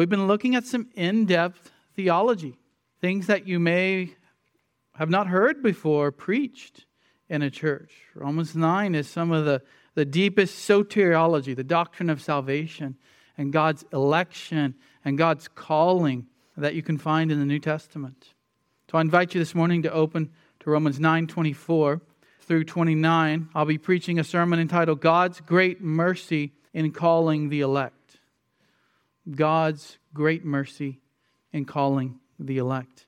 We've been looking at some in depth theology, things that you may have not heard before preached in a church. Romans 9 is some of the, the deepest soteriology, the doctrine of salvation, and God's election and God's calling that you can find in the New Testament. So I invite you this morning to open to Romans 9 24 through 29. I'll be preaching a sermon entitled God's Great Mercy in Calling the Elect. God's great mercy in calling the elect.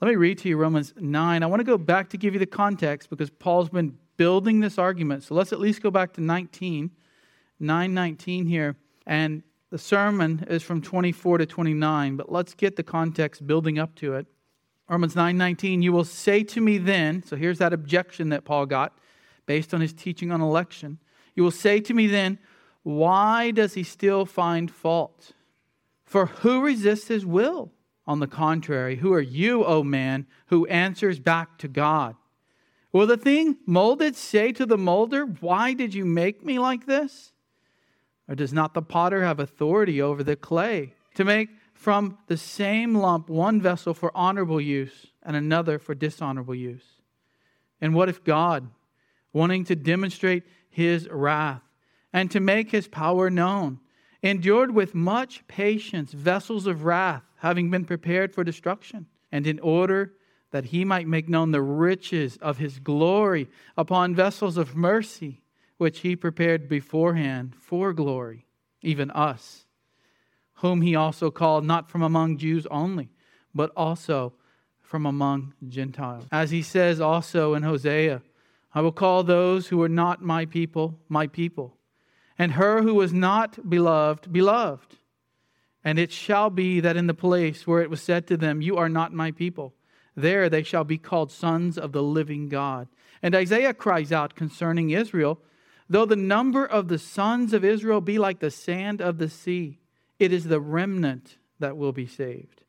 Let me read to you Romans 9. I want to go back to give you the context because Paul's been building this argument. So let's at least go back to 19, 919 here. And the sermon is from 24 to 29, but let's get the context building up to it. Romans 9:19, you will say to me then, so here's that objection that Paul got based on his teaching on election. You will say to me then, why does he still find fault? For who resists his will? On the contrary, who are you, O man, who answers back to God? Will the thing molded say to the molder, Why did you make me like this? Or does not the potter have authority over the clay to make from the same lump one vessel for honorable use and another for dishonorable use? And what if God, wanting to demonstrate his wrath and to make his power known, endured with much patience vessels of wrath, having been prepared for destruction, and in order that he might make known the riches of his glory upon vessels of mercy, which he prepared beforehand for glory, even us, whom he also called not from among Jews only, but also from among Gentiles. As he says also in Hosea, I will call those who are not my people, my people and her who was not beloved, beloved. And it shall be that in the place where it was said to them, You are not my people, there they shall be called sons of the living God. And Isaiah cries out concerning Israel, Though the number of the sons of Israel be like the sand of the sea, it is the remnant that will be saved.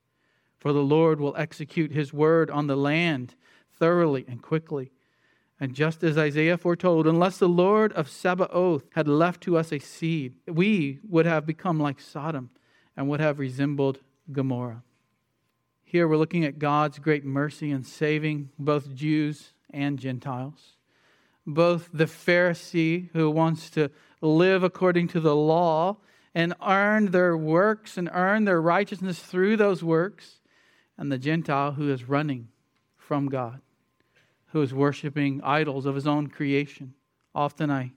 For the Lord will execute his word on the land thoroughly and quickly. And just as Isaiah foretold, unless the Lord of Sabaoth had left to us a seed, we would have become like Sodom and would have resembled Gomorrah. Here we're looking at God's great mercy in saving both Jews and Gentiles. Both the Pharisee who wants to live according to the law and earn their works and earn their righteousness through those works, and the Gentile who is running from God who is worshiping idols of his own creation. Often I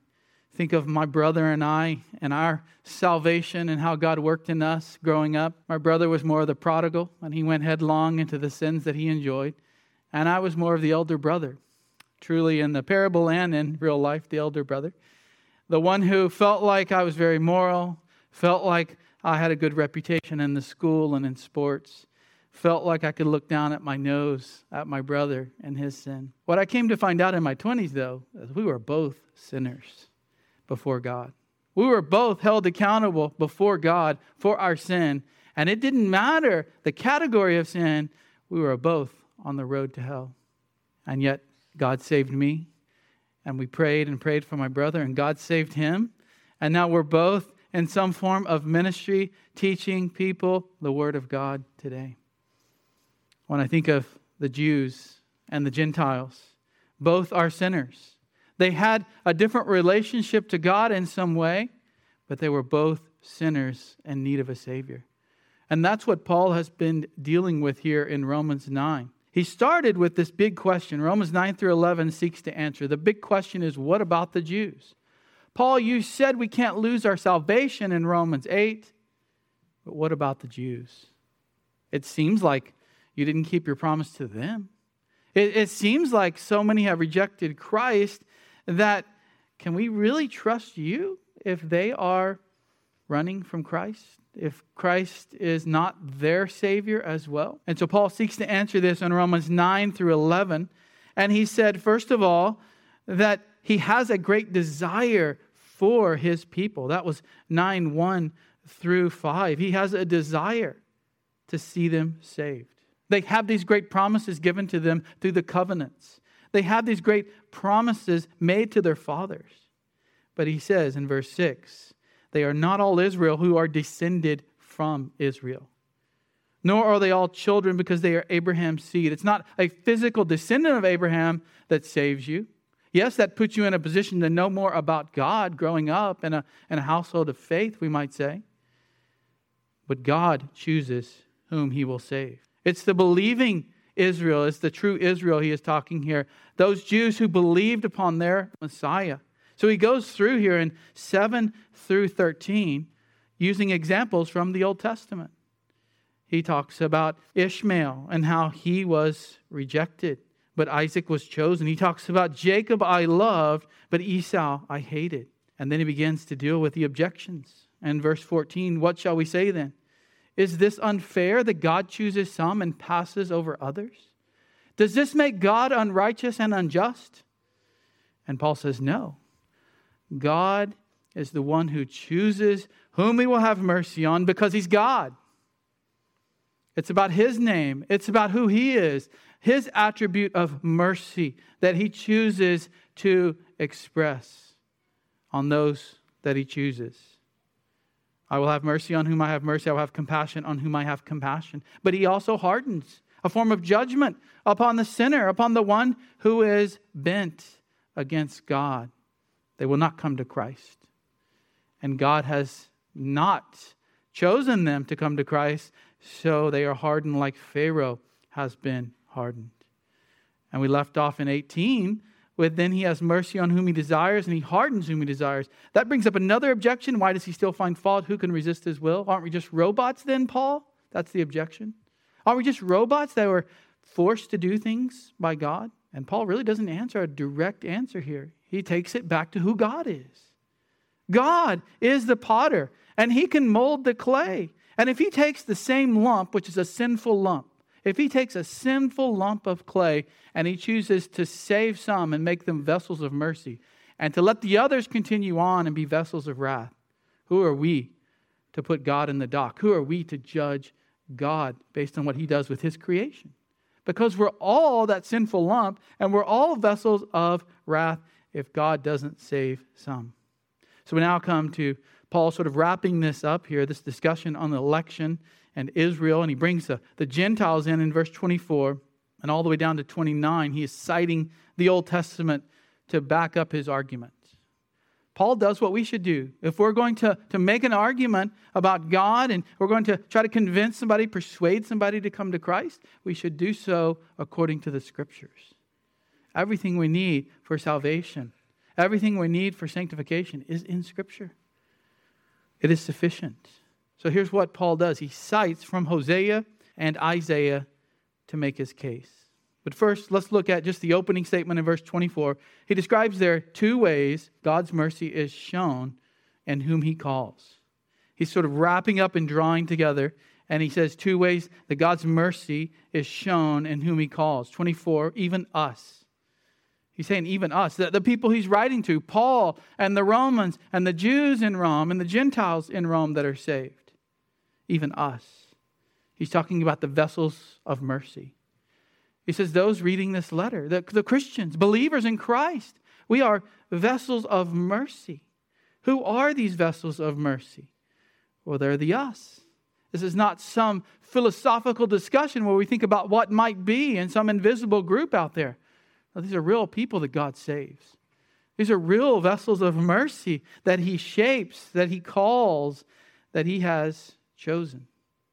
think of my brother and I and our salvation and how God worked in us growing up. My brother was more of the prodigal, and he went headlong into the sins that he enjoyed. And I was more of the elder brother, truly in the parable and in real life, the elder brother. The one who felt like I was very moral, felt like I had a good reputation in the school and in sports, felt like I could look down at my nose at my brother and his sin. What I came to find out in my 20s, though, is we were both sinners before God. We were both held accountable before God for our sin. And it didn't matter the category of sin, we were both on the road to hell. And yet, God saved me. And we prayed and prayed for my brother, and God saved him. And now we're both in some form of ministry, teaching people the Word of God today when I think of the Jews and the Gentiles. Both are sinners. They had a different relationship to God in some way, but they were both sinners in need of a Savior. And that's what Paul has been dealing with here in Romans 9. He started with this big question. Romans 9 through 11 seeks to answer. The big question is what about the Jews? Paul, you said we can't lose our salvation in Romans 8, but what about the Jews? It seems like you didn't keep your promise to them. It, it seems like so many have rejected Christ that can we really trust you if they are running from Christ? If Christ is not their Savior as well? And so Paul seeks to answer this in Romans 9 through 11. And he said, first of all, that he has a great desire for his people. That was 9 1 through 5. He has a desire to see them saved. They have these great promises given to them through the covenants. They have these great promises made to their fathers. But he says in verse 6 they are not all Israel who are descended from Israel. Nor are they all children because they are Abraham's seed. It's not a physical descendant of Abraham that saves you. Yes, that puts you in a position to know more about God growing up in a, in a household of faith, we might say. But God chooses whom he will save. It's the believing Israel, it's the true Israel he is talking here. Those Jews who believed upon their Messiah. So he goes through here in 7 through 13 using examples from the Old Testament. He talks about Ishmael and how he was rejected, but Isaac was chosen. He talks about Jacob I loved, but Esau I hated. And then he begins to deal with the objections. And verse 14, what shall we say then? Is this unfair that God chooses some and passes over others? Does this make God unrighteous and unjust? And Paul says, No. God is the one who chooses whom he will have mercy on because he's God. It's about his name, it's about who he is, his attribute of mercy that he chooses to express on those that he chooses. I will have mercy on whom I have mercy. I will have compassion on whom I have compassion. But he also hardens a form of judgment upon the sinner, upon the one who is bent against God. They will not come to Christ. And God has not chosen them to come to Christ, so they are hardened like Pharaoh has been hardened. And we left off in 18 with then he has mercy on whom he desires and he hardens whom he desires. That brings up another objection. Why does he still find fault? Who can resist his will? Aren't we just robots then, Paul? That's the objection. Aren't we just robots that were forced to do things by God? And Paul really doesn't answer a direct answer here. He takes it back to who God is. God is the potter, and he can mold the clay. And if he takes the same lump, which is a sinful lump, if he takes a sinful lump of clay and he chooses to save some and make them vessels of mercy, and to let the others continue on and be vessels of wrath, who are we to put God in the dock? Who are we to judge God based on what he does with his creation? Because we're all that sinful lump and we're all vessels of wrath if God doesn't save some. So we now come to Paul sort of wrapping this up here, this discussion on the election and Israel, and he brings the, the Gentiles in in verse 24 and all the way down to 29. He is citing the Old Testament to back up his argument. Paul does what we should do. If we're going to, to make an argument about God and we're going to try to convince somebody, persuade somebody to come to Christ, we should do so according to the scriptures. Everything we need for salvation, everything we need for sanctification is in scripture. It is sufficient. So here's what Paul does he cites from Hosea and Isaiah to make his case. But first, let's look at just the opening statement in verse 24. He describes there two ways God's mercy is shown and whom he calls. He's sort of wrapping up and drawing together, and he says two ways that God's mercy is shown and whom he calls. 24, even us. He's saying, even us, the, the people he's writing to, Paul and the Romans and the Jews in Rome and the Gentiles in Rome that are saved even us. He's talking about the vessels of mercy. He says, Those reading this letter, the, the Christians, believers in Christ, we are vessels of mercy. Who are these vessels of mercy? Well, they're the us. This is not some philosophical discussion where we think about what might be in some invisible group out there. No, these are real people that God saves. These are real vessels of mercy that He shapes, that He calls, that He has chosen.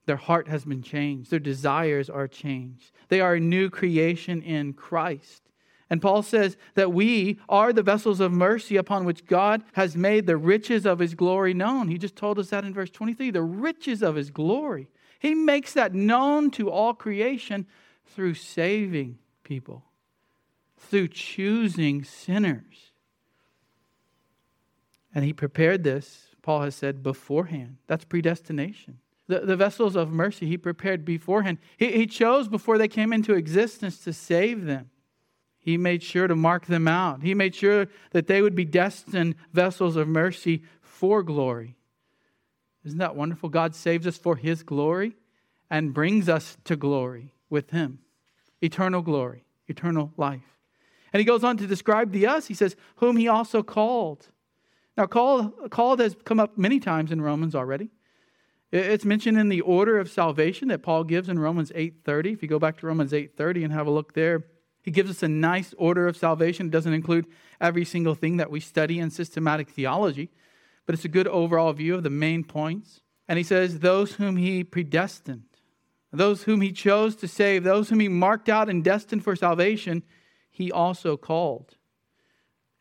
Their heart has been changed. Their desires are changed. They are a new creation in Christ. And Paul says that we are the vessels of mercy upon which God has made the riches of his glory known. He just told us that in verse 23 the riches of his glory. He makes that known to all creation through saving people, through choosing sinners. And he prepared this Paul has said beforehand. That's predestination. The, the vessels of mercy he prepared beforehand. He, he chose before they came into existence to save them. He made sure to mark them out. He made sure that they would be destined vessels of mercy for glory. Isn't that wonderful? God saves us for his glory and brings us to glory with him. Eternal glory, eternal life. And he goes on to describe the us. He says, Whom he also called. Now, called, called has come up many times in Romans already. It's mentioned in the order of salvation that Paul gives in Romans 8:30. If you go back to Romans 8:30 and have a look there, he gives us a nice order of salvation. It doesn't include every single thing that we study in systematic theology, but it's a good overall view of the main points. And he says, Those whom he predestined, those whom he chose to save, those whom he marked out and destined for salvation, he also called.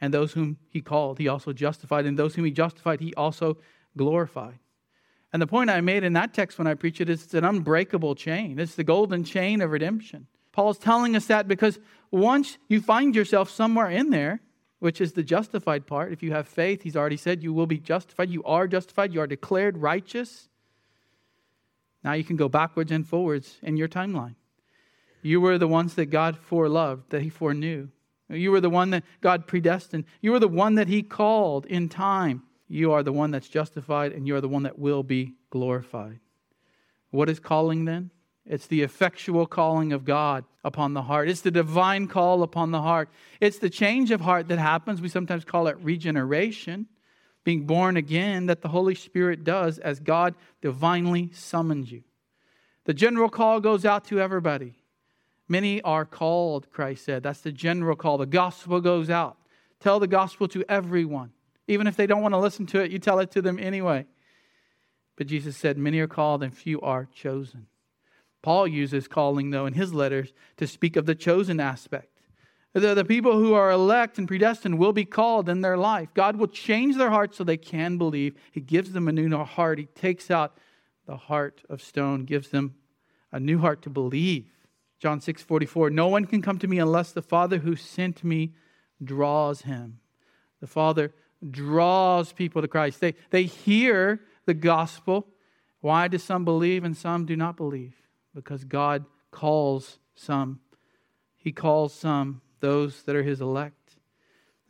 And those whom he called, he also justified. And those whom he justified, he also glorified. And the point I made in that text when I preach it is it's an unbreakable chain. It's the golden chain of redemption. Paul's telling us that because once you find yourself somewhere in there, which is the justified part, if you have faith, he's already said you will be justified. You are justified. You are declared righteous. Now you can go backwards and forwards in your timeline. You were the ones that God foreloved, that he foreknew. You were the one that God predestined. You were the one that he called in time you are the one that's justified and you are the one that will be glorified. What is calling then? It's the effectual calling of God upon the heart. It's the divine call upon the heart. It's the change of heart that happens. We sometimes call it regeneration, being born again, that the Holy Spirit does as God divinely summons you. The general call goes out to everybody. Many are called, Christ said. That's the general call. The gospel goes out. Tell the gospel to everyone. Even if they don't want to listen to it, you tell it to them anyway. But Jesus said, Many are called and few are chosen. Paul uses calling, though, in his letters to speak of the chosen aspect. The, the people who are elect and predestined will be called in their life. God will change their hearts so they can believe. He gives them a new heart. He takes out the heart of stone, gives them a new heart to believe. John 6 44, no one can come to me unless the Father who sent me draws him. The Father draws people to Christ. They, they hear the gospel. Why do some believe and some do not believe? Because God calls some. He calls some, those that are his elect.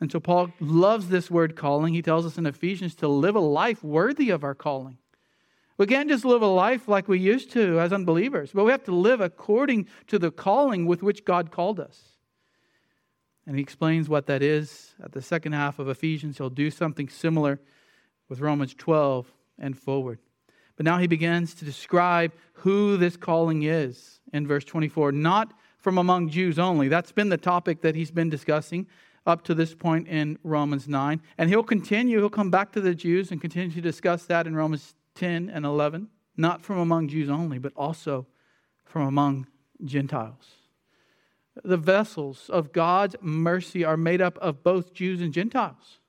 And so Paul loves this word calling. He tells us in Ephesians to live a life worthy of our calling. We can't just live a life like we used to as unbelievers, but we have to live according to the calling with which God called us. And he explains what that is at the second half of Ephesians. He'll do something similar with Romans 12 and forward. But now he begins to describe who this calling is in verse 24, not from among Jews only. That's been the topic that he's been discussing up to this point in Romans 9. And he'll continue, he'll come back to the Jews and continue to discuss that in Romans 10 and 11. Not from among Jews only, but also from among Gentiles the vessels of God's mercy are made up of both Jews and Gentiles.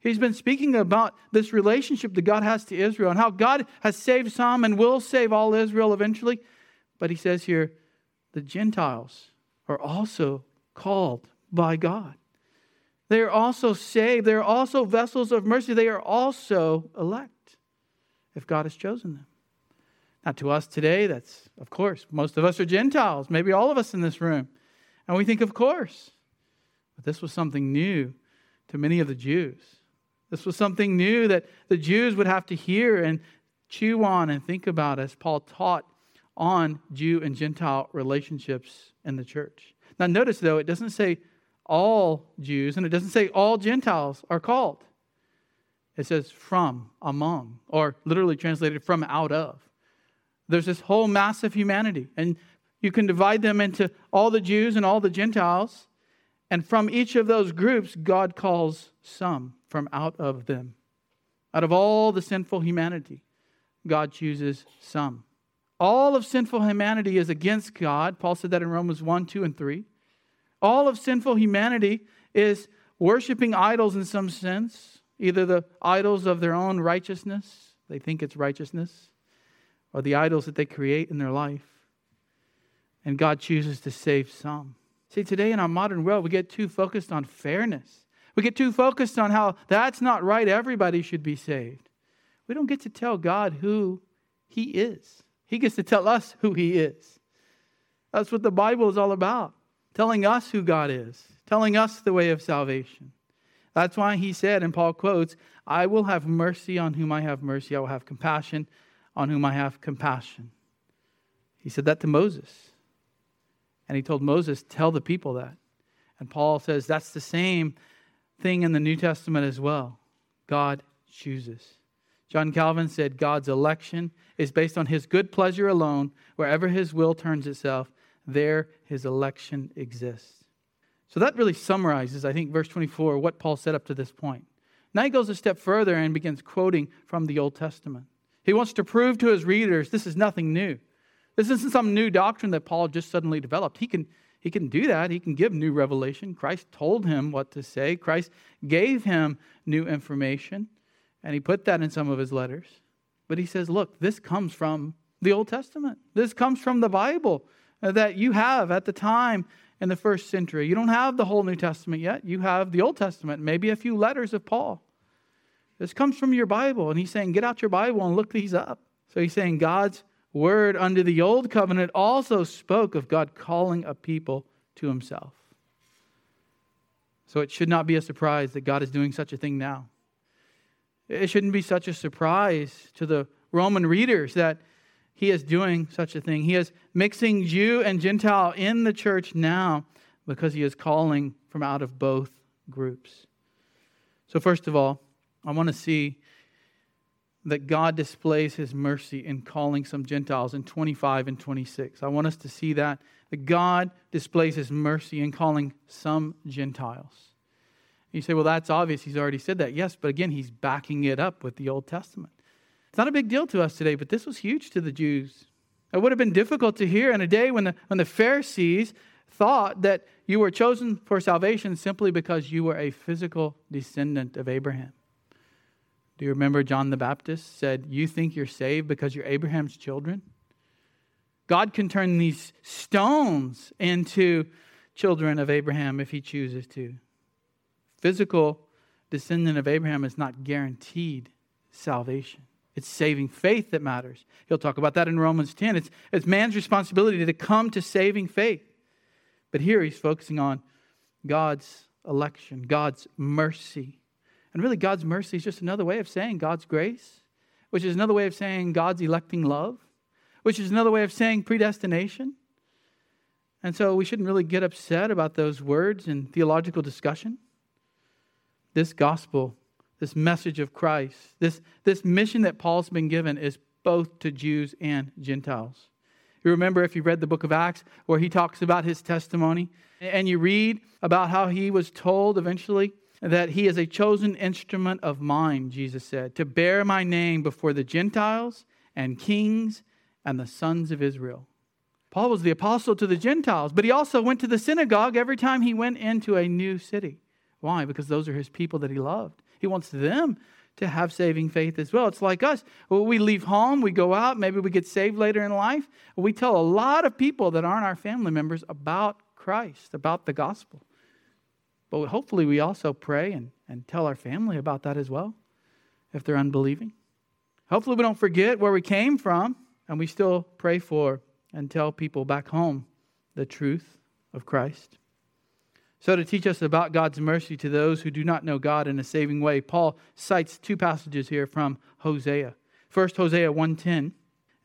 He's been speaking about this relationship that God has to Israel and how God has saved some and will save all Israel eventually. But he says here, the Gentiles are also called by God. They are also saved. They are also vessels of mercy. They are also elect if God has chosen them. Now, to us today, that's, of course, most of us are Gentiles, maybe all of us in this room. And we think, of course. But this was something new to many of the Jews. This was something new that the Jews would have to hear and chew on and think about as Paul taught on Jew and Gentile relationships in the church. Now, notice though, it doesn't say all Jews and it doesn't say all Gentiles are called. It says from, among, or literally translated from out of. There's this whole mass of humanity. And you can divide them into all the Jews and all the Gentiles. And from each of those groups, God calls some from out of them. Out of all the sinful humanity, God chooses some. All of sinful humanity is against God. Paul said that in Romans 1, 2, and 3. All of sinful humanity is worshiping idols in some sense, either the idols of their own righteousness, they think it's righteousness, or the idols that they create in their life. And God chooses to save some. See, today in our modern world, we get too focused on fairness. We get too focused on how that's not right, everybody should be saved. We don't get to tell God who He is, He gets to tell us who He is. That's what the Bible is all about telling us who God is, telling us the way of salvation. That's why He said, and Paul quotes, I will have mercy on whom I have mercy, I will have compassion on whom I have compassion. He said that to Moses. And he told Moses, Tell the people that. And Paul says that's the same thing in the New Testament as well. God chooses. John Calvin said God's election is based on his good pleasure alone. Wherever his will turns itself, there his election exists. So that really summarizes, I think, verse 24, what Paul said up to this point. Now he goes a step further and begins quoting from the Old Testament. He wants to prove to his readers this is nothing new. This isn't some new doctrine that Paul just suddenly developed. He can, he can do that. He can give new revelation. Christ told him what to say, Christ gave him new information, and he put that in some of his letters. But he says, look, this comes from the Old Testament. This comes from the Bible that you have at the time in the first century. You don't have the whole New Testament yet. You have the Old Testament, maybe a few letters of Paul. This comes from your Bible. And he's saying, get out your Bible and look these up. So he's saying God's word under the old covenant also spoke of God calling a people to himself. So it should not be a surprise that God is doing such a thing now. It shouldn't be such a surprise to the Roman readers that he is doing such a thing. He is mixing Jew and Gentile in the church now because he is calling from out of both groups. So, first of all, I want to see that God displays his mercy in calling some Gentiles in 25 and 26. I want us to see that, that God displays his mercy in calling some Gentiles. You say, well, that's obvious. He's already said that. Yes, but again, he's backing it up with the Old Testament. It's not a big deal to us today, but this was huge to the Jews. It would have been difficult to hear in a day when the, when the Pharisees thought that you were chosen for salvation simply because you were a physical descendant of Abraham. Do you remember John the Baptist said, You think you're saved because you're Abraham's children? God can turn these stones into children of Abraham if he chooses to. Physical descendant of Abraham is not guaranteed salvation. It's saving faith that matters. He'll talk about that in Romans 10. It's, it's man's responsibility to come to saving faith. But here he's focusing on God's election, God's mercy. And really, God's mercy is just another way of saying God's grace, which is another way of saying God's electing love, which is another way of saying predestination. And so we shouldn't really get upset about those words in theological discussion. This gospel, this message of Christ, this, this mission that Paul's been given is both to Jews and Gentiles. You remember if you read the book of Acts where he talks about his testimony and you read about how he was told eventually that he is a chosen instrument of mine, Jesus said, to bear my name before the Gentiles and kings and the sons of Israel. Paul was the apostle to the Gentiles, but he also went to the synagogue every time he went into a new city. Why? Because those are his people that he loved. He wants them to have saving faith as well. It's like us. we leave home, we go out, maybe we get saved later in life. We tell a lot of people that aren't our family members about Christ, about the gospel. But hopefully, we also pray and, and tell our family about that as well, if they're unbelieving. Hopefully, we don't forget where we came from and we still pray for and tell people back home the truth of Christ. So, to teach us about God's mercy to those who do not know God in a saving way, Paul cites two passages here from Hosea. First, Hosea 1:10, and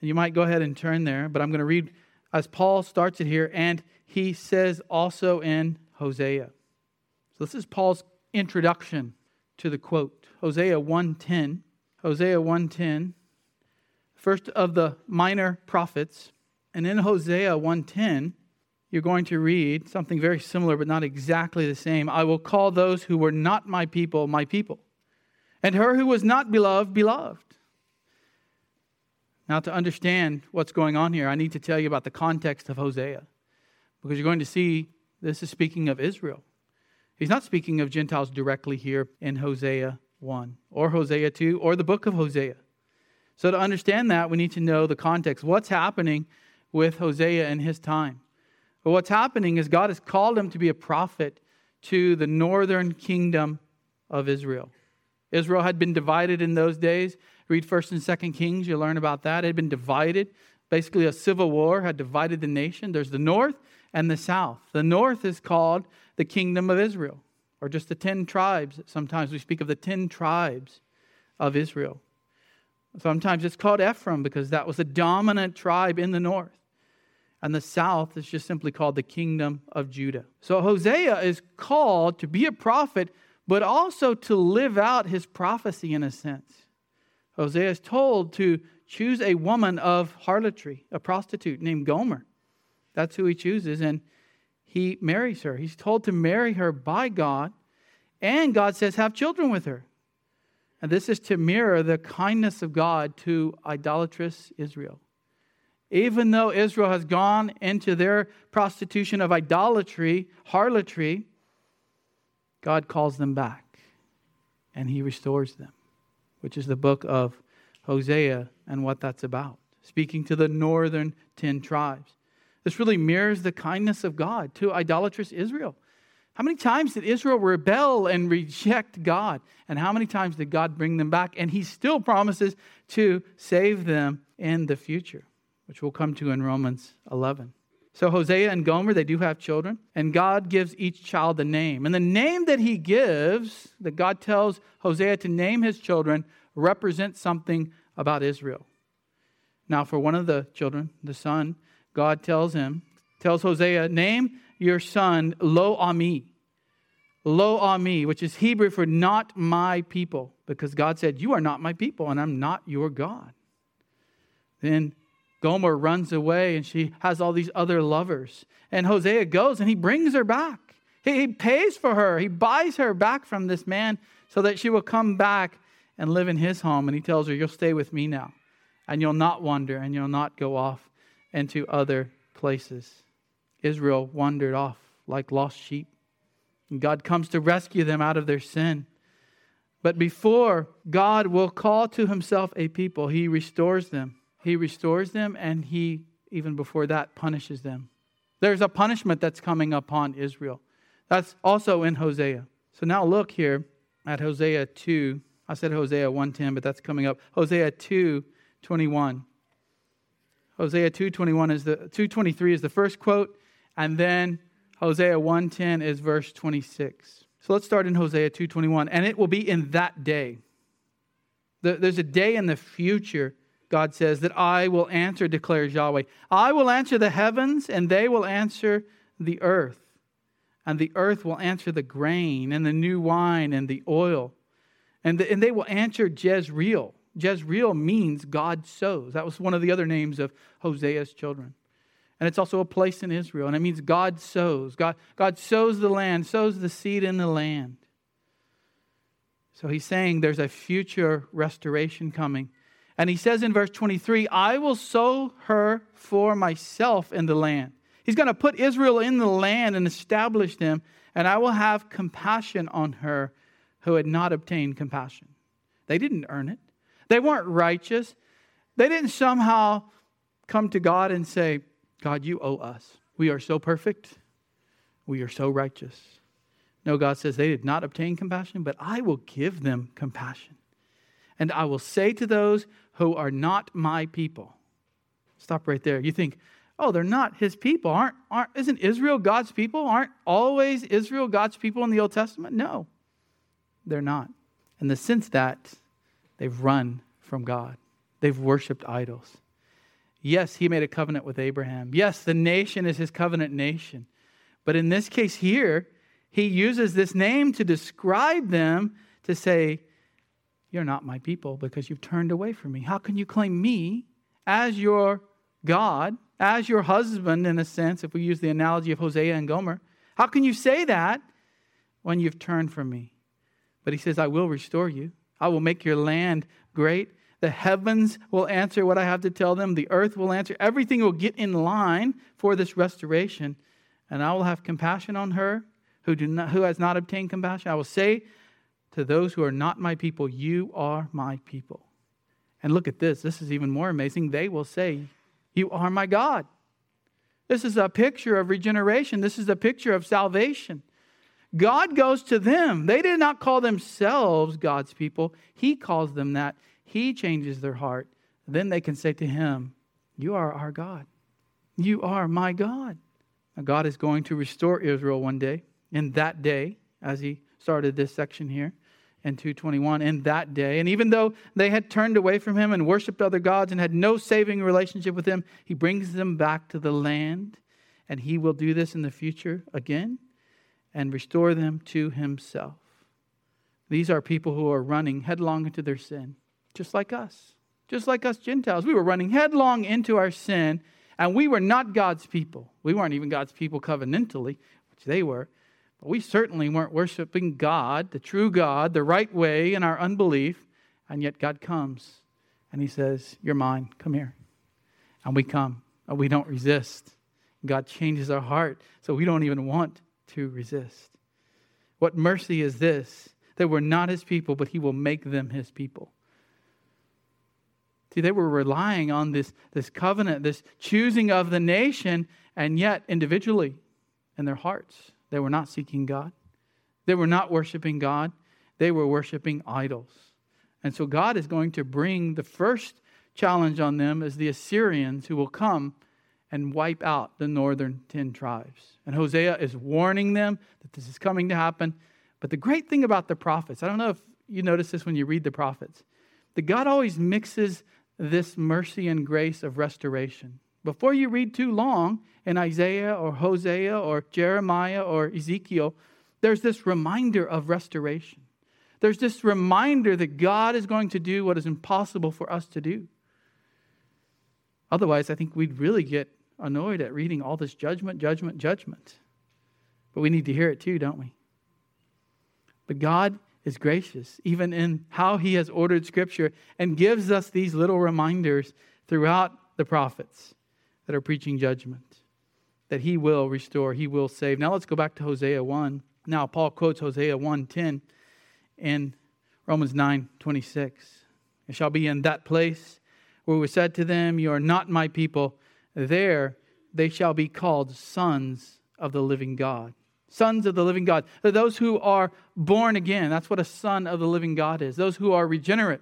you might go ahead and turn there, but I'm going to read as Paul starts it here, and he says also in Hosea. So this is Paul's introduction to the quote. Hosea 1:10. Hosea 1:10, first of the minor prophets. And in Hosea 1:10, you're going to read something very similar but not exactly the same. I will call those who were not my people my people, and her who was not beloved beloved. Now to understand what's going on here, I need to tell you about the context of Hosea because you're going to see this is speaking of Israel. He's not speaking of Gentiles directly here in Hosea 1 or Hosea 2 or the book of Hosea. So, to understand that, we need to know the context. What's happening with Hosea in his time? Well, what's happening is God has called him to be a prophet to the northern kingdom of Israel. Israel had been divided in those days. Read 1st and 2nd Kings, you learn about that. It had been divided. Basically, a civil war had divided the nation. There's the north and the south. The north is called the kingdom of Israel, or just the 10 tribes. Sometimes we speak of the 10 tribes of Israel. Sometimes it's called Ephraim because that was a dominant tribe in the north. And the south is just simply called the kingdom of Judah. So Hosea is called to be a prophet, but also to live out his prophecy in a sense. Hosea is told to choose a woman of harlotry, a prostitute named Gomer. That's who he chooses, and he marries her. He's told to marry her by God, and God says, have children with her. And this is to mirror the kindness of God to idolatrous Israel. Even though Israel has gone into their prostitution of idolatry, harlotry, God calls them back and he restores them, which is the book of Hosea and what that's about, speaking to the northern 10 tribes. This really mirrors the kindness of God to idolatrous Israel. How many times did Israel rebel and reject God? And how many times did God bring them back? And he still promises to save them in the future, which we'll come to in Romans 11. So Hosea and Gomer, they do have children, and God gives each child a name. And the name that he gives, that God tells Hosea to name his children, represents something about Israel. Now, for one of the children, the son, God tells him, tells Hosea, name your son Lo Ami. Lo Ami, which is Hebrew for not my people, because God said, You are not my people, and I'm not your God. Then Gomer runs away and she has all these other lovers. And Hosea goes and he brings her back. He, he pays for her, he buys her back from this man so that she will come back and live in his home. And he tells her, You'll stay with me now, and you'll not wander, and you'll not go off into other places. Israel wandered off like lost sheep. And God comes to rescue them out of their sin. But before God will call to himself a people, he restores them. He restores them, and he, even before that, punishes them. There's a punishment that's coming upon Israel. That's also in Hosea. So now look here at Hosea 2. I said Hosea 1:10, but that's coming up. Hosea 2:21. Hosea 2:21 is the 2:23 is the first quote, and then Hosea 1:10 is verse 26. So let's start in Hosea 2:21, and it will be in that day. There's a day in the future God says, that I will answer, declares Yahweh. I will answer the heavens, and they will answer the earth. And the earth will answer the grain, and the new wine, and the oil. And, the, and they will answer Jezreel. Jezreel means God sows. That was one of the other names of Hosea's children. And it's also a place in Israel. And it means God sows. God, God sows the land, sows the seed in the land. So he's saying there's a future restoration coming and he says in verse 23, I will sow her for myself in the land. He's going to put Israel in the land and establish them, and I will have compassion on her who had not obtained compassion. They didn't earn it, they weren't righteous. They didn't somehow come to God and say, God, you owe us. We are so perfect. We are so righteous. No, God says they did not obtain compassion, but I will give them compassion. And I will say to those who are not my people. Stop right there. You think, oh, they're not his people. Aren't, aren't, isn't Israel God's people? Aren't always Israel God's people in the Old Testament? No, they're not. In the sense that they've run from God, they've worshiped idols. Yes, he made a covenant with Abraham. Yes, the nation is his covenant nation. But in this case here, he uses this name to describe them to say, you're not my people because you've turned away from me. How can you claim me as your God, as your husband, in a sense, if we use the analogy of Hosea and Gomer? How can you say that when you've turned from me? But he says, I will restore you. I will make your land great. The heavens will answer what I have to tell them. The earth will answer. Everything will get in line for this restoration. And I will have compassion on her who, do not, who has not obtained compassion. I will say to those who are not my people, You are my people. And look at this. This is even more amazing. They will say, You are my God. This is a picture of regeneration. This is a picture of salvation. God goes to them. They did not call themselves God's people, He calls them that. He changes their heart. Then they can say to Him, You are our God. You are my God. Now, God is going to restore Israel one day, in that day, as He started this section here and 221 in that day. And even though they had turned away from him and worshiped other gods and had no saving relationship with him, he brings them back to the land. And he will do this in the future again and restore them to himself. These are people who are running headlong into their sin. just like us, just like us Gentiles. We were running headlong into our sin, and we were not God's people. We weren't even God's people covenantally, which they were. We certainly weren't worshiping God, the true God, the right way in our unbelief. And yet God comes and He says, You're mine. Come here. And we come, and we don't resist. God changes our heart so we don't even want to resist. What mercy is this? That we're not His people, but He will make them His people. See, they were relying on this, this covenant, this choosing of the nation, and yet individually in their hearts, they were not seeking God. They were not worshiping God. They were worshiping idols. And so God is going to bring the first challenge on them as the Assyrians who will come and wipe out the northern 10 tribes. And Hosea is warning them that this is coming to happen. But the great thing about the prophets, I don't know if you notice this when you read the prophets, that God always mixes this mercy and grace of restoration. Before you read too long in Isaiah or Hosea or Jeremiah or Ezekiel, there's this reminder of restoration. There's this reminder that God is going to do what is impossible for us to do. Otherwise, I think we'd really get annoyed at reading all this judgment, judgment, judgment. But we need to hear it too, don't we? But God is gracious, even in how He has ordered Scripture, and gives us these little reminders throughout the prophets that are preaching judgment, that he will restore, he will save. Now let's go back to Hosea 1. Now Paul quotes Hosea 1:10 and Romans 9:26. It shall be in that place where we said to them, You are not my people, there they shall be called sons of the living God. Sons of the living God. Those who are born again. That's what a son of the living God is. Those who are regenerate.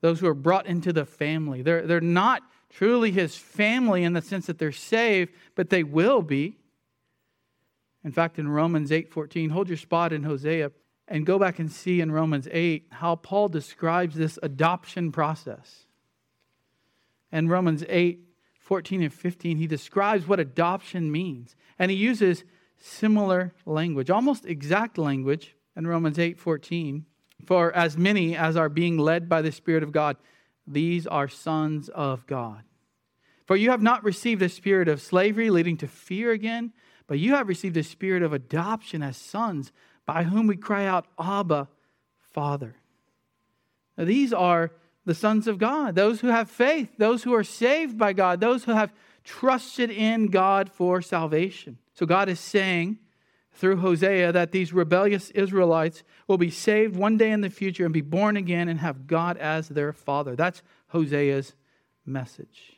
Those who are brought into the family. They're, they're not truly his family in the sense that they're saved, but they will be. In fact, in Romans 8:14, hold your spot in Hosea and go back and see in Romans 8 how Paul describes this adoption process. In Romans 8, 14 and 15, he describes what adoption means. And he uses similar language, almost exact language in Romans 8, 14. For as many as are being led by the Spirit of God, these are sons of God. For you have not received a spirit of slavery leading to fear again, but you have received a spirit of adoption as sons, by whom we cry out, Abba, Father. Now, these are the sons of God, those who have faith, those who are saved by God, those who have trusted in God for salvation. So God is saying through Hosea that these rebellious Israelites will be saved one day in the future and be born again and have God as their father. That's Hosea's message.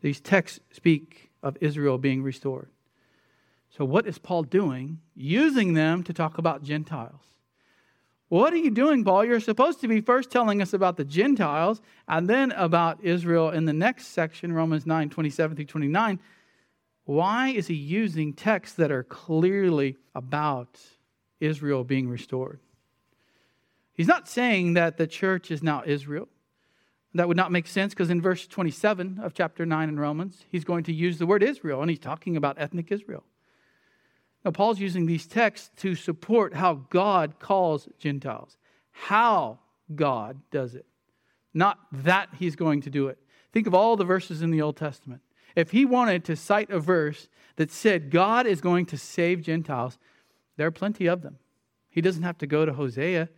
These texts speak of Israel being restored. So, what is Paul doing? Using them to talk about Gentiles. What are you doing, Paul? You're supposed to be first telling us about the Gentiles and then about Israel in the next section, Romans 9 27 through 29. Why is he using texts that are clearly about Israel being restored? He's not saying that the church is now Israel. That would not make sense because in verse 27 of chapter 9 in Romans, he's going to use the word Israel and he's talking about ethnic Israel. Now, Paul's using these texts to support how God calls Gentiles, how God does it, not that he's going to do it. Think of all the verses in the Old Testament. If he wanted to cite a verse that said God is going to save Gentiles, there are plenty of them. He doesn't have to go to Hosea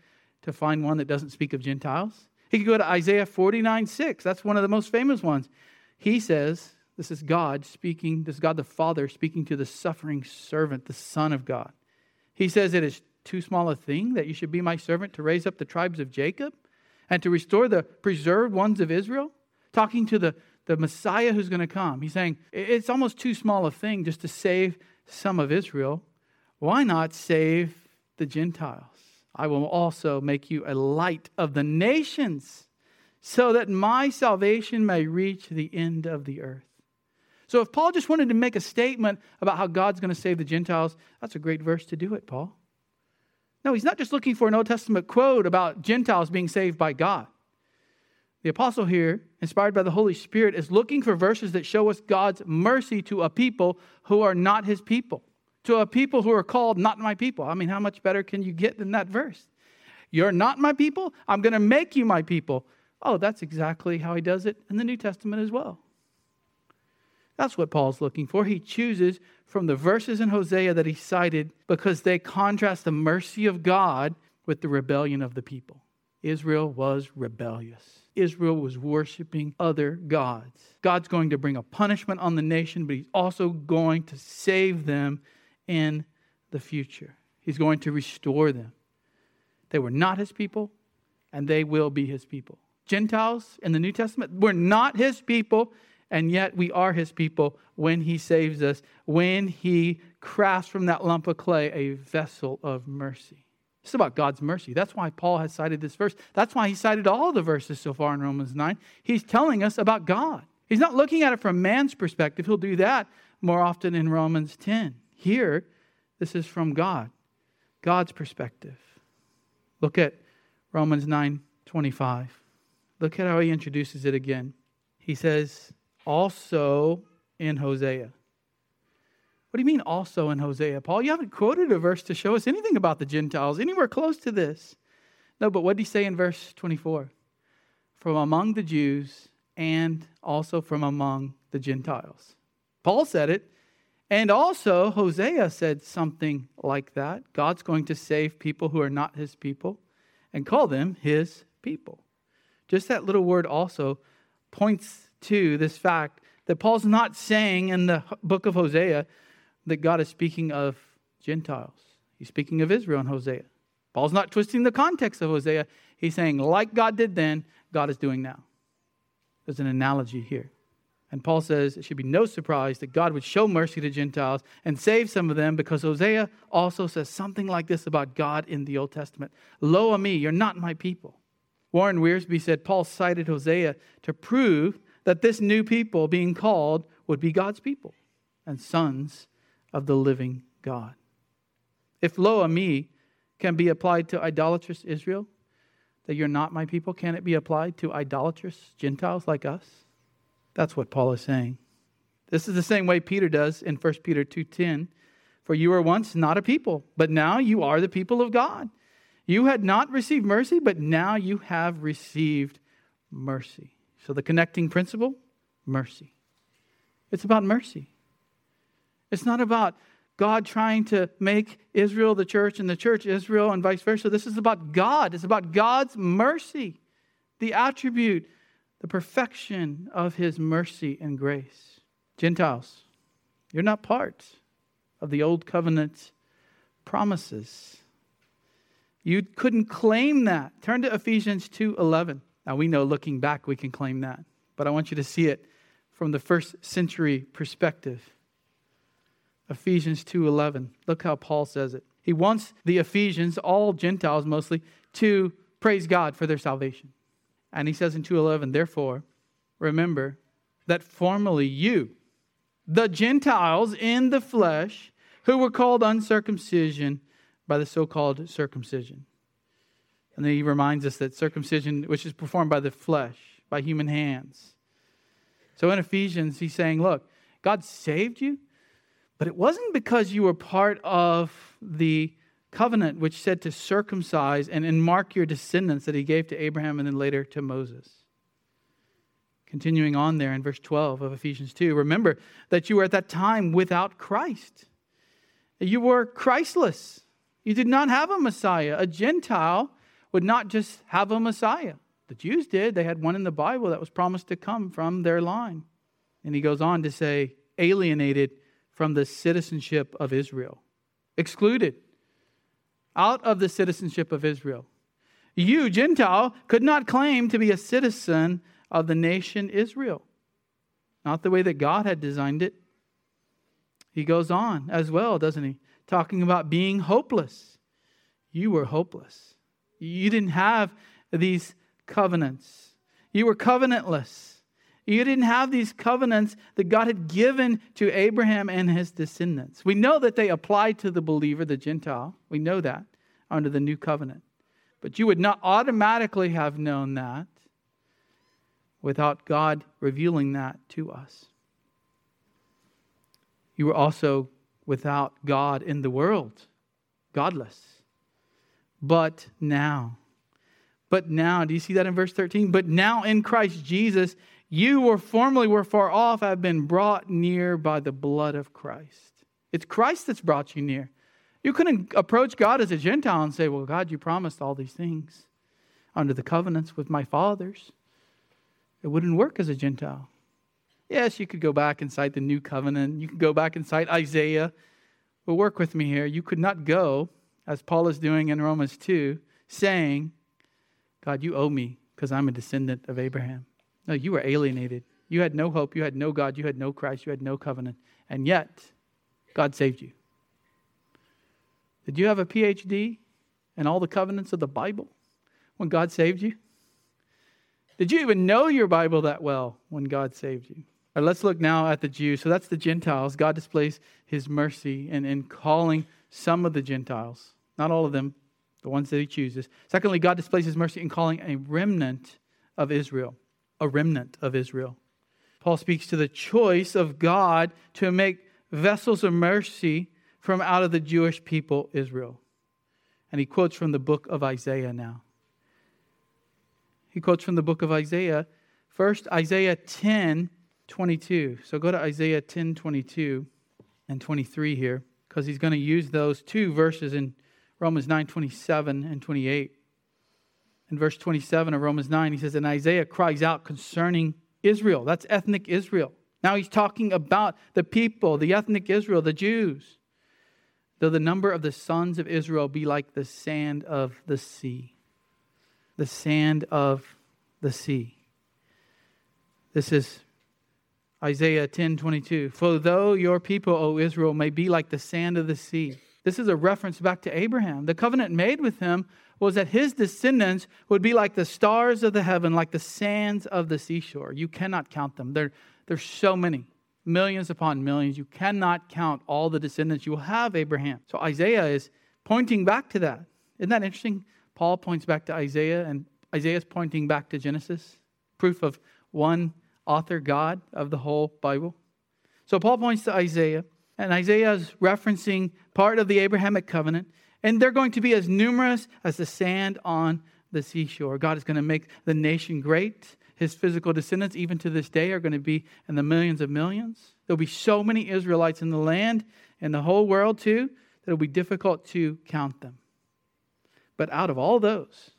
to find one that doesn't speak of Gentiles. He could go to Isaiah 49 6. That's one of the most famous ones. He says, This is God speaking, this is God the Father speaking to the suffering servant, the Son of God. He says, It is too small a thing that you should be my servant to raise up the tribes of Jacob and to restore the preserved ones of Israel. Talking to the, the Messiah who's going to come. He's saying, It's almost too small a thing just to save some of Israel. Why not save the Gentiles? I will also make you a light of the nations, so that my salvation may reach the end of the earth. So, if Paul just wanted to make a statement about how God's going to save the Gentiles, that's a great verse to do it, Paul. No, he's not just looking for an Old Testament quote about Gentiles being saved by God. The apostle here, inspired by the Holy Spirit, is looking for verses that show us God's mercy to a people who are not his people to a people who are called not my people. I mean, how much better can you get than that verse? You're not my people. I'm going to make you my people. Oh, that's exactly how he does it in the New Testament as well. That's what Paul's looking for. He chooses from the verses in Hosea that he cited because they contrast the mercy of God with the rebellion of the people. Israel was rebellious. Israel was worshiping other gods. God's going to bring a punishment on the nation, but he's also going to save them in the future. He's going to restore them. They were not his people, and they will be his people. Gentiles in the New Testament were not his people, and yet we are his people when he saves us, when he crafts from that lump of clay a vessel of mercy. It's about God's mercy. That's why Paul has cited this verse. That's why he cited all the verses so far in Romans 9. He's telling us about God. He's not looking at it from man's perspective. He'll do that more often in Romans 10. Here, this is from God, God's perspective. Look at Romans 9 25. Look at how he introduces it again. He says, also in Hosea. What do you mean also in Hosea, Paul? You haven't quoted a verse to show us anything about the Gentiles, anywhere close to this. No, but what did he say in verse 24? From among the Jews and also from among the Gentiles. Paul said it, and also Hosea said something like that. God's going to save people who are not his people and call them his people. Just that little word also points to this fact that Paul's not saying in the book of Hosea that God is speaking of Gentiles. He's speaking of Israel in Hosea. Paul's not twisting the context of Hosea. He's saying, like God did then, God is doing now. There's an analogy here. And Paul says it should be no surprise that God would show mercy to Gentiles and save some of them because Hosea also says something like this about God in the Old Testament Lo ammi, you're not my people. Warren Wiersbe said Paul cited Hosea to prove that this new people being called would be God's people and sons of the living God. If lo ammi can be applied to idolatrous Israel, that you're not my people, can it be applied to idolatrous Gentiles like us? That's what Paul is saying. This is the same way Peter does in 1 Peter 2:10. For you were once not a people, but now you are the people of God. You had not received mercy, but now you have received mercy. So the connecting principle, mercy. It's about mercy. It's not about God trying to make Israel the church and the church Israel and vice versa. This is about God. It's about God's mercy, the attribute, the perfection of his mercy and grace. Gentiles, you're not part of the old covenant promises. You couldn't claim that. Turn to Ephesians 2:11. Now we know looking back we can claim that, but I want you to see it from the first century perspective. Ephesians 2:11. Look how Paul says it. He wants the Ephesians, all Gentiles mostly, to praise God for their salvation. And he says in 2:11, therefore, remember that formerly you, the Gentiles in the flesh, who were called uncircumcision by the so-called circumcision. And then he reminds us that circumcision, which is performed by the flesh, by human hands. So in Ephesians, he's saying, look, God saved you but it wasn't because you were part of the covenant which said to circumcise and, mark your descendants that he gave to Abraham and then later to Moses. Continuing on there in verse 12 of Ephesians 2, remember that you were at that time without Christ. You were Christless. You did not have a Messiah. A Gentile would not just have a Messiah. The Jews did. They had one in the Bible that was promised to come from their line. And he goes on to say, alienated from the citizenship of Israel, excluded out of the citizenship of Israel. You, Gentile, could not claim to be a citizen of the nation Israel, not the way that God had designed it. He goes on as well, doesn't he? Talking about being hopeless. You were hopeless. You didn't have these covenants. You were covenantless. You didn't have these covenants that God had given to Abraham and his descendants. We know that they apply to the believer, the Gentile. We know that under the new covenant. But you would not automatically have known that without God revealing that to us. You were also without God in the world, godless. But now, But now, do you see that in verse 13? But now in Christ Jesus, you were formerly were far off, have been brought near by the blood of Christ. It's Christ that's brought you near. You couldn't approach God as a Gentile and say, Well, God, you promised all these things under the covenants with my fathers. It wouldn't work as a Gentile. Yes, you could go back and cite the new covenant. You could go back and cite Isaiah. But work with me here. You could not go, as Paul is doing in Romans 2, saying, God, you owe me because I'm a descendant of Abraham. No, you were alienated. You had no hope. You had no God. You had no Christ. You had no covenant. And yet, God saved you. Did you have a PhD in all the covenants of the Bible when God saved you? Did you even know your Bible that well when God saved you? All right, let's look now at the Jews. So that's the Gentiles. God displays his mercy in, in calling some of the Gentiles, not all of them, the ones that he chooses. Secondly, God displays his mercy in calling a remnant of Israel, a remnant of Israel. Paul speaks to the choice of God to make vessels of mercy from out of the Jewish people, Israel. And he quotes from the book of Isaiah now. He quotes from the book of Isaiah. First, Isaiah 10 22. So go to Isaiah 10 22 and 23 here, because he's going to use those two verses in Romans 9 27 and 28. In verse 27 of Romans 9, he says, And Isaiah cries out concerning Israel. That's ethnic Israel. Now he's talking about the people, the ethnic Israel, the Jews. Though the number of the sons of Israel be like the sand of the sea. The sand of the sea. This is Isaiah 10 22. For though your people, O Israel, may be like the sand of the sea. This is a reference back to Abraham. The covenant made with him was that his descendants would be like the stars of the heaven, like the sands of the seashore. You cannot count them. There, there's so many, millions upon millions. You cannot count all the descendants you will have, Abraham. So Isaiah is pointing back to that. Isn't that interesting? Paul points back to Isaiah, and Isaiah is pointing back to Genesis, proof of one author, God, of the whole Bible. So Paul points to Isaiah, and Isaiah is referencing part of the Abrahamic covenant, and they're going to be as numerous as the sand on the seashore. God is going to make the nation great. His physical descendants, even to this day, are going to be in the millions of millions. There'll be so many Israelites in the land and the whole world, too, that it'll be difficult to count them. But out of all those,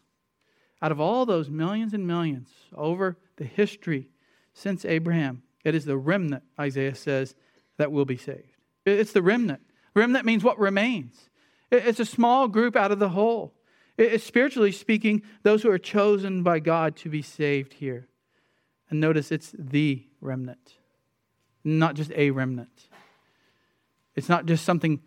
out of all those millions and millions over the history since Abraham. It is the remnant, Isaiah says, that will be saved. It's the remnant. Remnant means what remains. It's a small group out of the whole. It's spiritually speaking, those who are chosen by God to be saved here. And notice it's the remnant, not just a remnant. It's not just something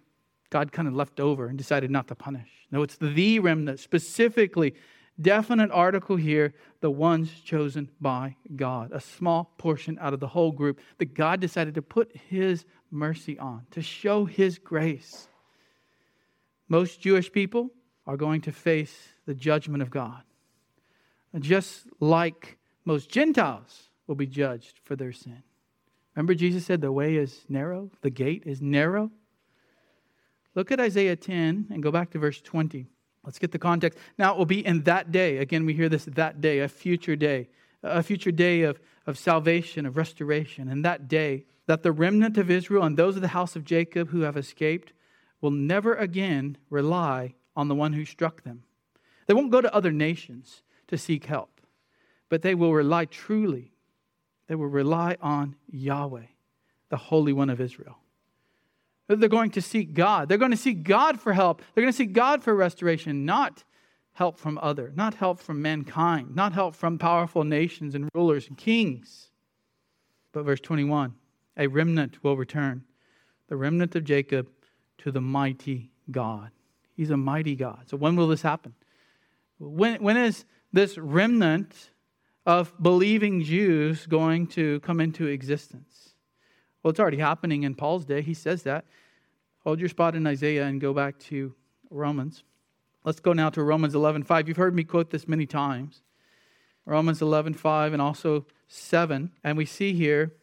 God kind of left over and decided not to punish. No, it's the remnant, specifically definite article here the ones chosen by God, a small portion out of the whole group that God decided to put His mercy on, to show His grace. Most Jewish people are going to face the judgment of God, just like most Gentiles will be judged for their sin. Remember, Jesus said the way is narrow, the gate is narrow. Look at Isaiah 10 and go back to verse 20. Let's get the context. Now, it will be in that day. Again, we hear this that day, a future day, a future day of, of salvation, of restoration. And that day, that the remnant of Israel and those of the house of Jacob who have escaped will never again rely on the one who struck them. They won't go to other nations to seek help, but they will rely truly, they will rely on Yahweh, the Holy One of Israel. They're going to seek God. They're going to seek God for help. They're going to seek God for restoration, not help from other, not help from mankind, not help from powerful nations and rulers and kings. But verse 21 a remnant will return, the remnant of Jacob to the mighty God. He's a mighty God. So when will this happen? When, when is this remnant of believing Jews going to come into existence? Well, it's already happening in Paul's day. He says that. Hold your spot in Isaiah and go back to Romans. Let's go now to Romans 11:5. You've heard me quote this many times. Romans 11:5 and also 7, and we see here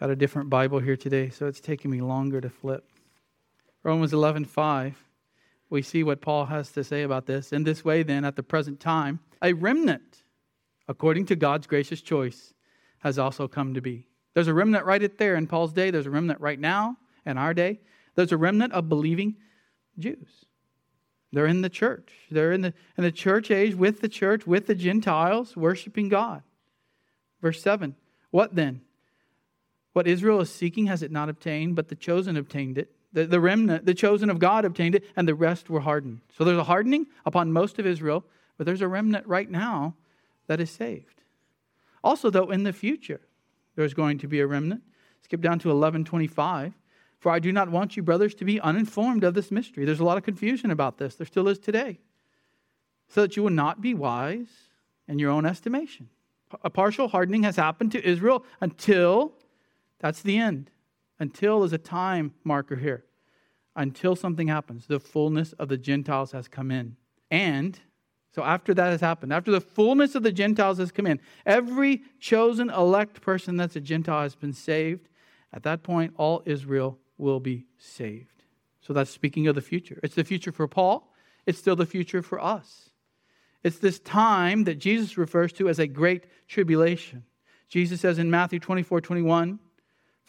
got a different Bible here today, so it's taking me longer to flip. Romans 11:5. we see what Paul has to say about this. In this way, then, at the present time, a remnant, according to God's gracious choice, has also come to be. There's a remnant right there in Paul's day. There's a remnant right now in our day. There's a remnant of believing Jews. They're in the church. They're in the, in the church age with the church, with the Gentiles, worshiping God. Verse 7 What then? What Israel is seeking has it not obtained, but the chosen obtained it. The, the remnant, the chosen of God obtained it, and the rest were hardened. So there's a hardening upon most of Israel, but there's a remnant right now that is saved. Also, though, in the future, there's going to be a remnant. Skip down to 1125. For I do not want you, brothers, to be uninformed of this mystery. There's a lot of confusion about this. There still is today. So that you will not be wise in your own estimation. A partial hardening has happened to Israel until that's the end. Until is a time marker here. Until something happens, the fullness of the Gentiles has come in. And so after that has happened, after the fullness of the Gentiles has come in, every chosen elect person that's a Gentile has been saved. At that point, all Israel will be saved. So that's speaking of the future. It's the future for Paul, it's still the future for us. It's this time that Jesus refers to as a great tribulation. Jesus says in Matthew 24 21,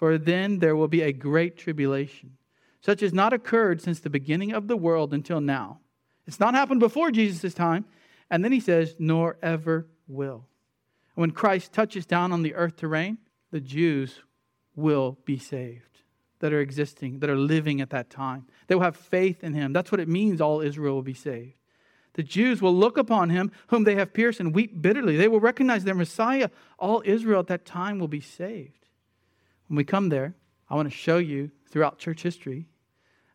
For then there will be a great tribulation, such as not occurred since the beginning of the world until now it's not happened before Jesus' time. And then he says, nor ever will. When Christ touches down on the earth to reign, the Jews will be saved that are existing, that are living at that time. They will have faith in him. That's what it means all Israel will be saved. The Jews will look upon him whom they have pierced and weep bitterly. They will recognize their Messiah. All Israel at that time will be saved. When we come there, I want to show you throughout church history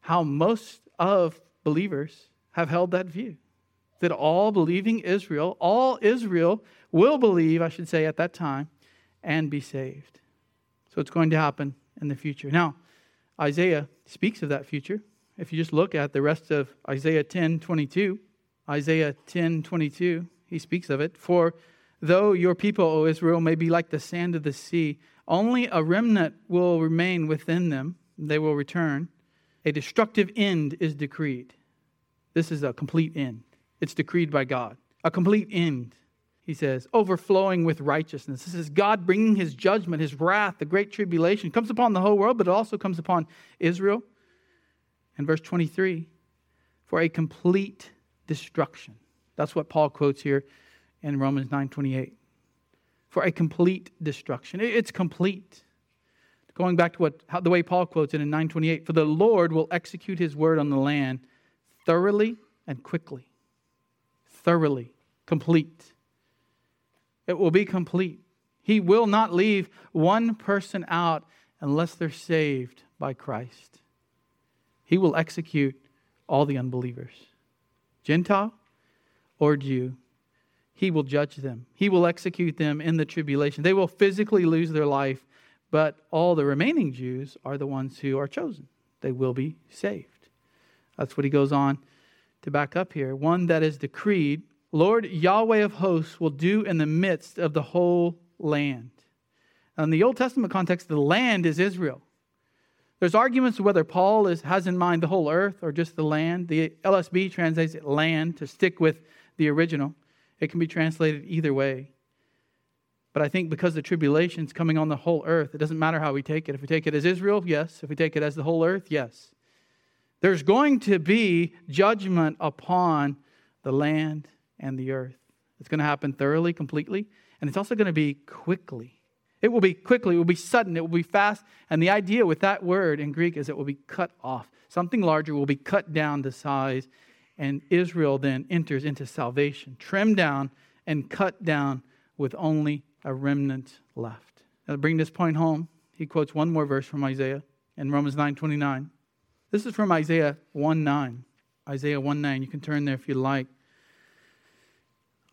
how most of believers have held that view that all believing Israel, all Israel will believe, I should say, at that time and be saved. So it's going to happen in the future. Now, Isaiah speaks of that future. If you just look at the rest of Isaiah 10 22, Isaiah 10 22, he speaks of it. For though your people, O Israel, may be like the sand of the sea, only a remnant will remain within them, they will return. A destructive end is decreed. This is a complete end. It's decreed by God. A complete end, he says, overflowing with righteousness. This is God bringing his judgment, his wrath, the great tribulation. It comes upon the whole world, but it also comes upon Israel. And verse 23 for a complete destruction. That's what Paul quotes here in Romans 9:28. For a complete destruction. It's complete. Going back to what how, the way Paul quotes it in 928, for the Lord will execute his word on the land thoroughly and quickly. Thoroughly, complete. It will be complete. He will not leave one person out unless they're saved by Christ. He will execute all the unbelievers, Gentile or Jew. He will judge them. He will execute them in the tribulation. They will physically lose their life, but all the remaining Jews are the ones who are chosen. They will be saved. That's what he goes on to back up here. One that is decreed, Lord Yahweh of hosts will do in the midst of the whole land. In the Old Testament context, the land is Israel. There's arguments whether Paul is, has in mind the whole earth or just the land. The LSB translates it land to stick with the original. It can be translated either way. But I think because the tribulation is coming on the whole earth, it doesn't matter how we take it. If we take it as Israel, yes. If we take it as the whole earth, yes. There's going to be judgment upon the land and the earth. It's going to happen thoroughly, completely, and it's also going to be quickly. It will be quickly, it will be sudden, it will be fast. And the idea with that word in Greek is it will be cut off. Something larger will be cut down to size, and Israel then enters into salvation, trimmed down and cut down with only a remnant left. Now, to bring this point home, he quotes one more verse from Isaiah in Romans 9:29. This is from Isaiah 1 9. Isaiah 1 9. You can turn there if you like.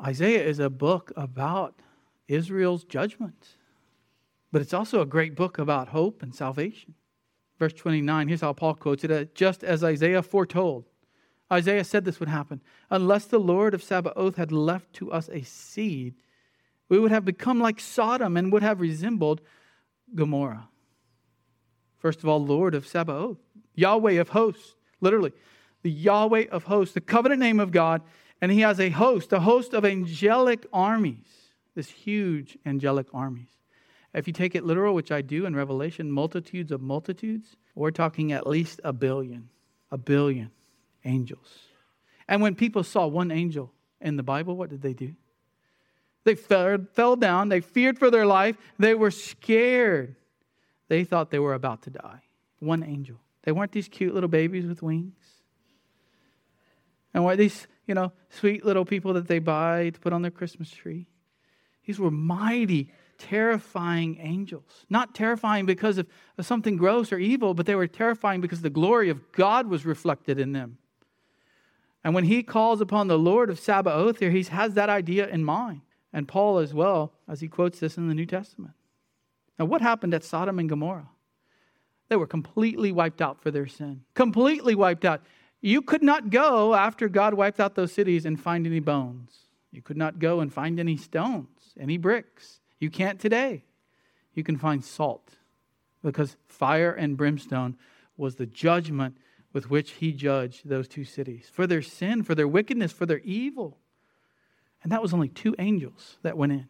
Isaiah is a book about Israel's judgment, but it's also a great book about hope and salvation. Verse 29, here's how Paul quotes it uh, just as Isaiah foretold. Isaiah said this would happen. Unless the Lord of Sabaoth had left to us a seed, we would have become like Sodom and would have resembled Gomorrah. First of all, Lord of Sabaoth. Yahweh of hosts, literally. the Yahweh of hosts, the covenant name of God, and he has a host, a host of angelic armies, this huge angelic armies. If you take it literal, which I do in Revelation, multitudes of multitudes, we're talking at least a billion, a billion angels. And when people saw one angel in the Bible, what did they do? They fell, fell down, they feared for their life, they were scared. They thought they were about to die. One angel. They weren't these cute little babies with wings. And weren't these, you know, sweet little people that they buy to put on their Christmas tree. These were mighty, terrifying angels. Not terrifying because of, of something gross or evil, but they were terrifying because the glory of God was reflected in them. And when he calls upon the Lord of Sabaoth here, he has that idea in mind. And Paul as well, as he quotes this in the New Testament. Now, what happened at Sodom and Gomorrah? They were completely wiped out for their sin. Completely wiped out. You could not go after God wiped out those cities and find any bones. You could not go and find any stones, any bricks. You can't today. You can find salt because fire and brimstone was the judgment with which he judged those two cities for their sin, for their wickedness, for their evil. And that was only two angels that went in.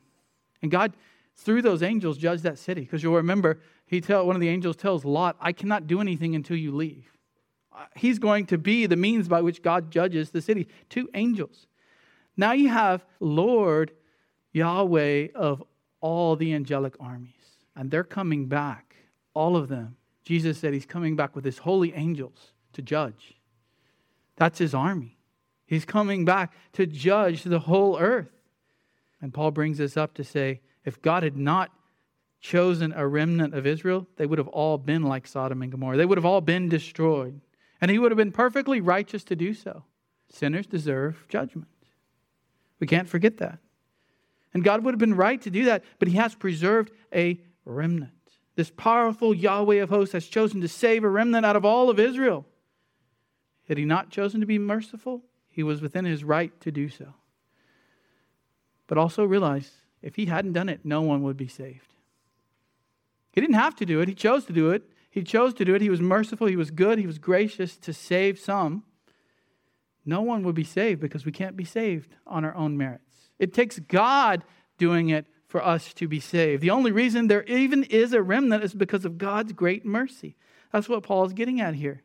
And God, through those angels, judged that city. Because you'll remember, he tell, one of the angels tells Lot, I cannot do anything until you leave. Uh, he's going to be the means by which God judges the city. Two angels. Now you have Lord Yahweh of all the angelic armies. And they're coming back, all of them. Jesus said he's coming back with his holy angels to judge. That's his army. He's coming back to judge the whole earth. And Paul brings this up to say if God had not chosen a remnant of Israel, they would have all been like Sodom and Gomorrah. They would have all been destroyed. And he would have been perfectly righteous to do so. Sinners deserve judgment. We can't forget that. And God would have been right to do that, but he has preserved a remnant. This powerful Yahweh of hosts has chosen to save a remnant out of all of Israel. Had he not chosen to be merciful, he was within his right to do so. But also realize if he hadn't done it, no one would be saved. He didn't have to do it, he chose to do it. He chose to do it. He was merciful, he was good, he was gracious to save some. No one would be saved because we can't be saved on our own merits. It takes God doing it for us to be saved. The only reason there even is a remnant is because of God's great mercy. That's what Paul is getting at here.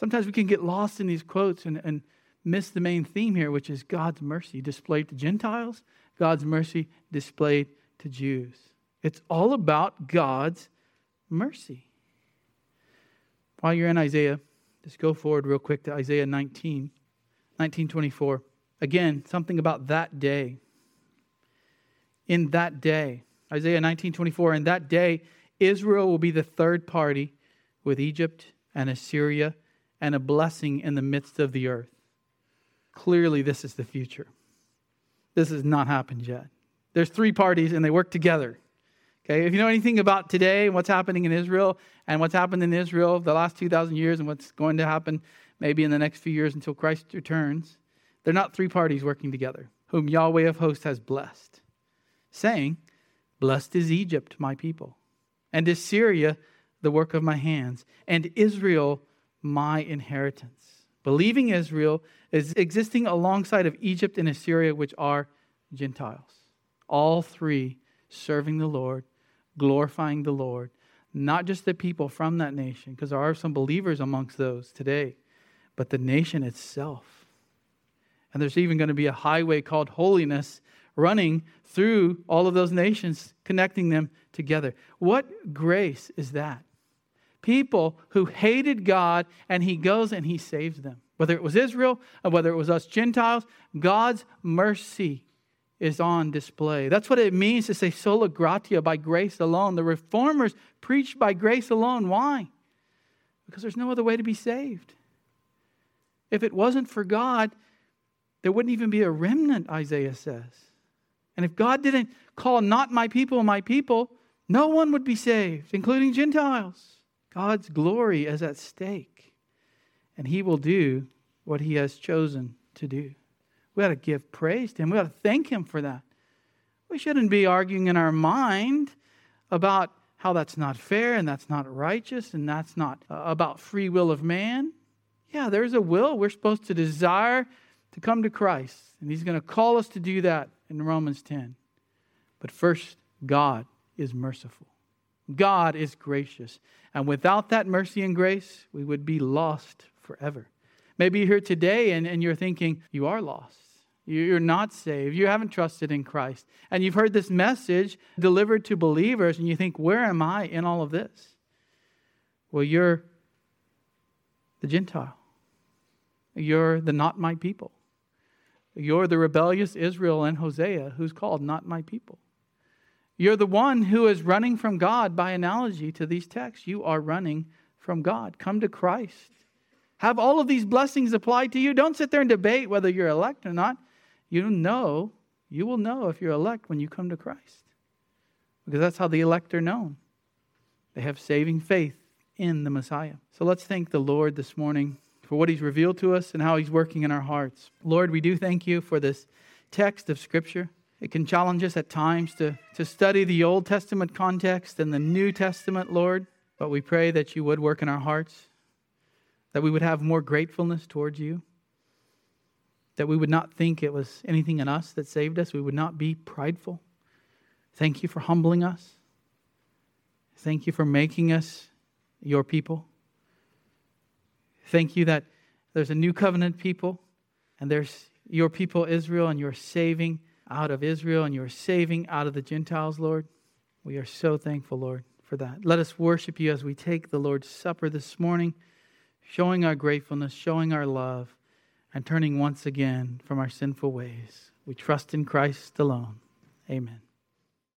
Sometimes we can get lost in these quotes and, and miss the main theme here, which is God's mercy displayed to Gentiles, God's mercy displayed to Jews. It's all about God's mercy. While you're in Isaiah, just go forward real quick to Isaiah 19, 1924. Again, something about that day. In that day, Isaiah 19:24, in that day Israel will be the third party with Egypt and Assyria and a blessing in the midst of the earth. Clearly, this is the future. This has not happened yet. There's three parties and they work together. Okay, if you know anything about today and what's happening in Israel and what's happened in Israel the last 2,000 years and what's going to happen maybe in the next few years until Christ returns, they're not three parties working together, whom Yahweh of hosts has blessed, saying, Blessed is Egypt, my people, and Assyria, the work of my hands, and Israel, my inheritance. Believing Israel is existing alongside of Egypt and Assyria, which are Gentiles. All three serving the Lord, glorifying the Lord, not just the people from that nation, because there are some believers amongst those today, but the nation itself. And there's even going to be a highway called holiness running through all of those nations, connecting them together. What grace is that? People who hated God, and he goes and he saves them. Whether it was Israel or whether it was us Gentiles, God's mercy is on display. That's what it means to say sola gratia, by grace alone. The reformers preached by grace alone. Why? Because there's no other way to be saved. If it wasn't for God, there wouldn't even be a remnant, Isaiah says. And if God didn't call not my people my people, no one would be saved, including Gentiles. God's glory is at stake, and He will do what He has chosen to do. We ought to give praise to Him. We ought to thank Him for that. We shouldn't be arguing in our mind about how that's not fair and that's not righteous and that's not uh, about free will of man. Yeah, there's a will. We're supposed to desire to come to Christ. And He's going to call us to do that in Romans 10. But first, God is merciful. God is gracious. And without that mercy and grace, we would be lost forever. Maybe you're here today and, and you're thinking, you are lost. You're not saved. You haven't trusted in Christ. And you've heard this message delivered to believers, and you think, where am I in all of this? Well, you're the Gentile. You're the not my people. You're the rebellious Israel and Hosea who's called not my people. You're the one who is running from God by analogy to these texts. You are running from God. Come to Christ. Have all of these blessings applied to you. Don't sit there and debate whether you're elect or not. You know, you will know if you're elect when you come to Christ. Because that's how the elect are known. They have saving faith in the Messiah. So let's thank the Lord this morning for what He's revealed to us and how He's working in our hearts. Lord, we do thank you for this text of Scripture. It can challenge us at times to, to study the Old Testament context and the New Testament, Lord. But we pray that you would work in our hearts, that we would have more gratefulness towards you, that we would not think it was anything in us that saved us, we would not be prideful. Thank you for humbling us. Thank you for making us your people. Thank you that there's a new covenant people, and there's your people, Israel, and you're saving out of Israel and you're saving out of the Gentiles, Lord. We are so thankful, Lord, for that. Let us worship you as we take the Lord's Supper this morning, showing our gratefulness, showing our love, and turning once again from our sinful ways. We trust in Christ alone. Amen.